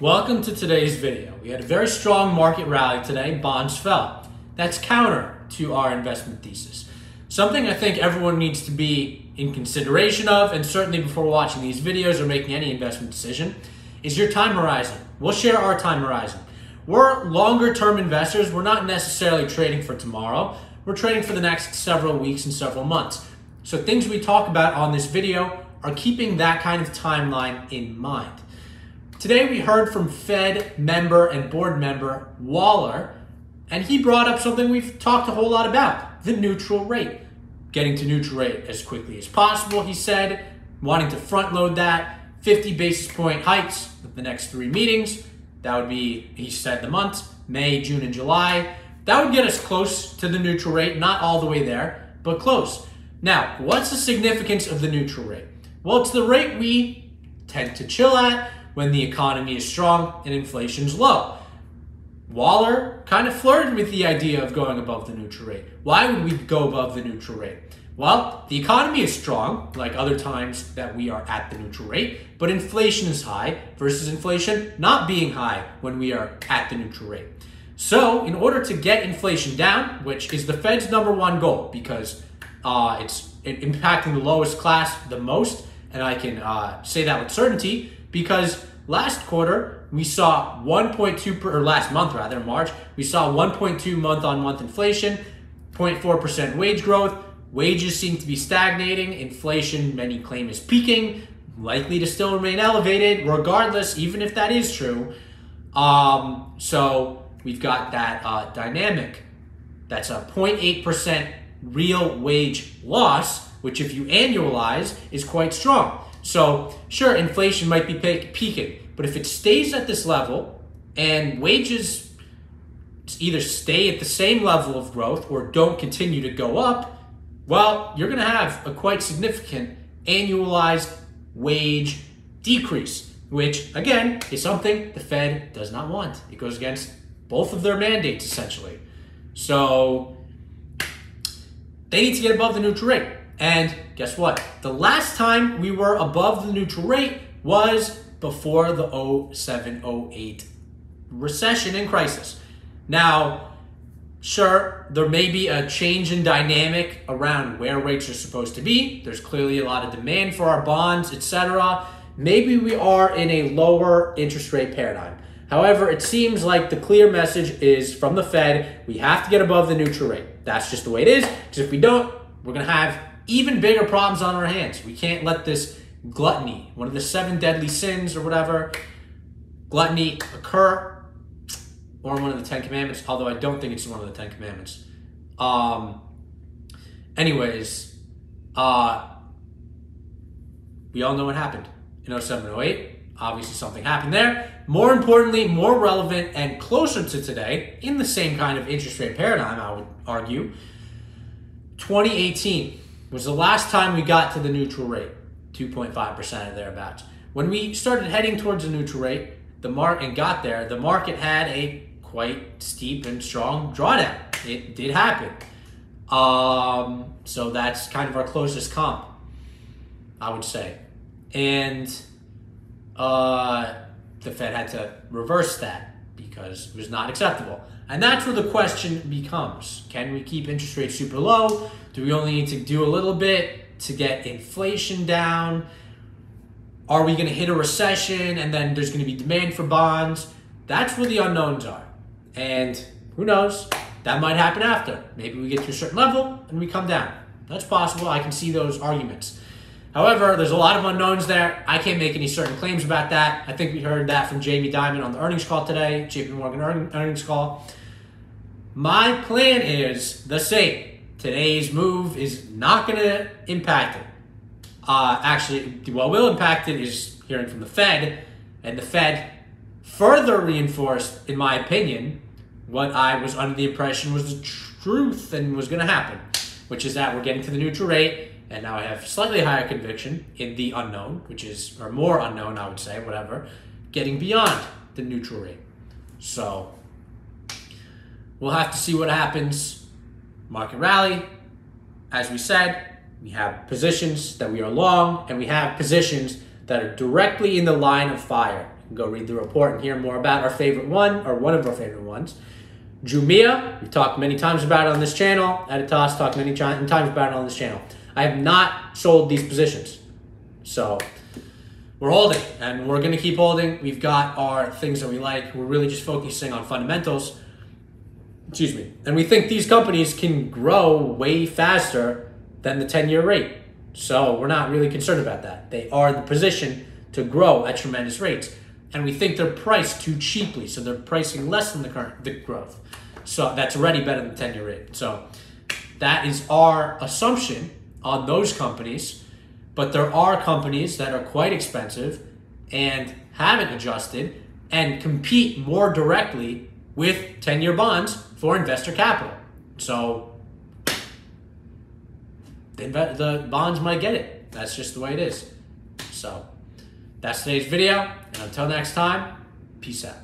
Welcome to today's video. We had a very strong market rally today. Bonds fell. That's counter to our investment thesis. Something I think everyone needs to be in consideration of, and certainly before watching these videos or making any investment decision, is your time horizon. We'll share our time horizon. We're longer term investors. We're not necessarily trading for tomorrow. We're trading for the next several weeks and several months. So things we talk about on this video are keeping that kind of timeline in mind. Today we heard from Fed member and board member Waller, and he brought up something we've talked a whole lot about, the neutral rate. Getting to neutral rate as quickly as possible, he said, wanting to front load that, 50 basis point hikes with the next three meetings. That would be, he said, the months, May, June, and July. That would get us close to the neutral rate, not all the way there, but close. Now, what's the significance of the neutral rate? Well, it's the rate we tend to chill at when the economy is strong and inflation's low. Waller kind of flirted with the idea of going above the neutral rate. Why would we go above the neutral rate? Well, the economy is strong, like other times that we are at the neutral rate, but inflation is high versus inflation not being high when we are at the neutral rate. So, in order to get inflation down, which is the Fed's number one goal because uh, it's impacting the lowest class the most, and I can uh, say that with certainty because last quarter we saw 1.2 per, or last month rather March we saw 1.2 month on month inflation, 0.4% wage growth. Wages seem to be stagnating. Inflation, many claim, is peaking, likely to still remain elevated, regardless, even if that is true. Um, so we've got that uh, dynamic. That's a 0.8% real wage loss, which, if you annualize, is quite strong. So, sure, inflation might be peaking, but if it stays at this level and wages either stay at the same level of growth or don't continue to go up, well, you're going to have a quite significant annualized wage decrease, which, again, is something the Fed does not want. It goes against both of their mandates, essentially. So, they need to get above the neutral rate. And guess what? The last time we were above the neutral rate was before the 07 08 recession and crisis. Now, sure, there may be a change in dynamic around where rates are supposed to be. There's clearly a lot of demand for our bonds, etc. Maybe we are in a lower interest rate paradigm. However, it seems like the clear message is from the Fed we have to get above the neutral rate. That's just the way it is, because if we don't, we're going to have even bigger problems on our hands. We can't let this gluttony, one of the seven deadly sins or whatever, gluttony occur, or one of the Ten Commandments, although I don't think it's one of the Ten Commandments. Um, anyways, uh, we all know what happened in 07 08. Obviously, something happened there. More importantly, more relevant and closer to today, in the same kind of interest rate paradigm, I would argue, 2018 was the last time we got to the neutral rate, 2.5% or thereabouts. When we started heading towards the neutral rate, the mark and got there, the market had a quite steep and strong drawdown. It did happen. Um, so that's kind of our closest comp, I would say. And uh, the Fed had to reverse that because it was not acceptable. And that's where the question becomes can we keep interest rates super low? Do we only need to do a little bit to get inflation down? Are we going to hit a recession and then there's going to be demand for bonds? That's where the unknowns are. And who knows? That might happen after. Maybe we get to a certain level and we come down. That's possible. I can see those arguments. However, there's a lot of unknowns there. I can't make any certain claims about that. I think we heard that from Jamie Dimon on the earnings call today, JP Morgan earnings call. My plan is the same today's move is not going to impact it. Uh, actually, what will impact it is hearing from the Fed, and the Fed further reinforced, in my opinion, what I was under the impression was the truth and was going to happen, which is that we're getting to the neutral rate, and now I have slightly higher conviction in the unknown, which is, or more unknown, I would say, whatever, getting beyond the neutral rate. So, we'll have to see what happens market rally. As we said, we have positions that we are long and we have positions that are directly in the line of fire. Go read the report and hear more about our favorite one or one of our favorite ones. Jumia, we've talked many times about it on this channel. Editas talked many times about it on this channel. I have not sold these positions. So we're holding and we're going to keep holding. We've got our things that we like. We're really just focusing on fundamentals. Excuse me. And we think these companies can grow way faster than the 10 year rate. So we're not really concerned about that. They are in the position to grow at tremendous rates. And we think they're priced too cheaply. So they're pricing less than the current the growth. So that's already better than the 10 year rate. So that is our assumption on those companies. But there are companies that are quite expensive and haven't adjusted and compete more directly with 10 year bonds for investor capital. So the, the bonds might get it. That's just the way it is. So that's today's video. And until next time, peace out.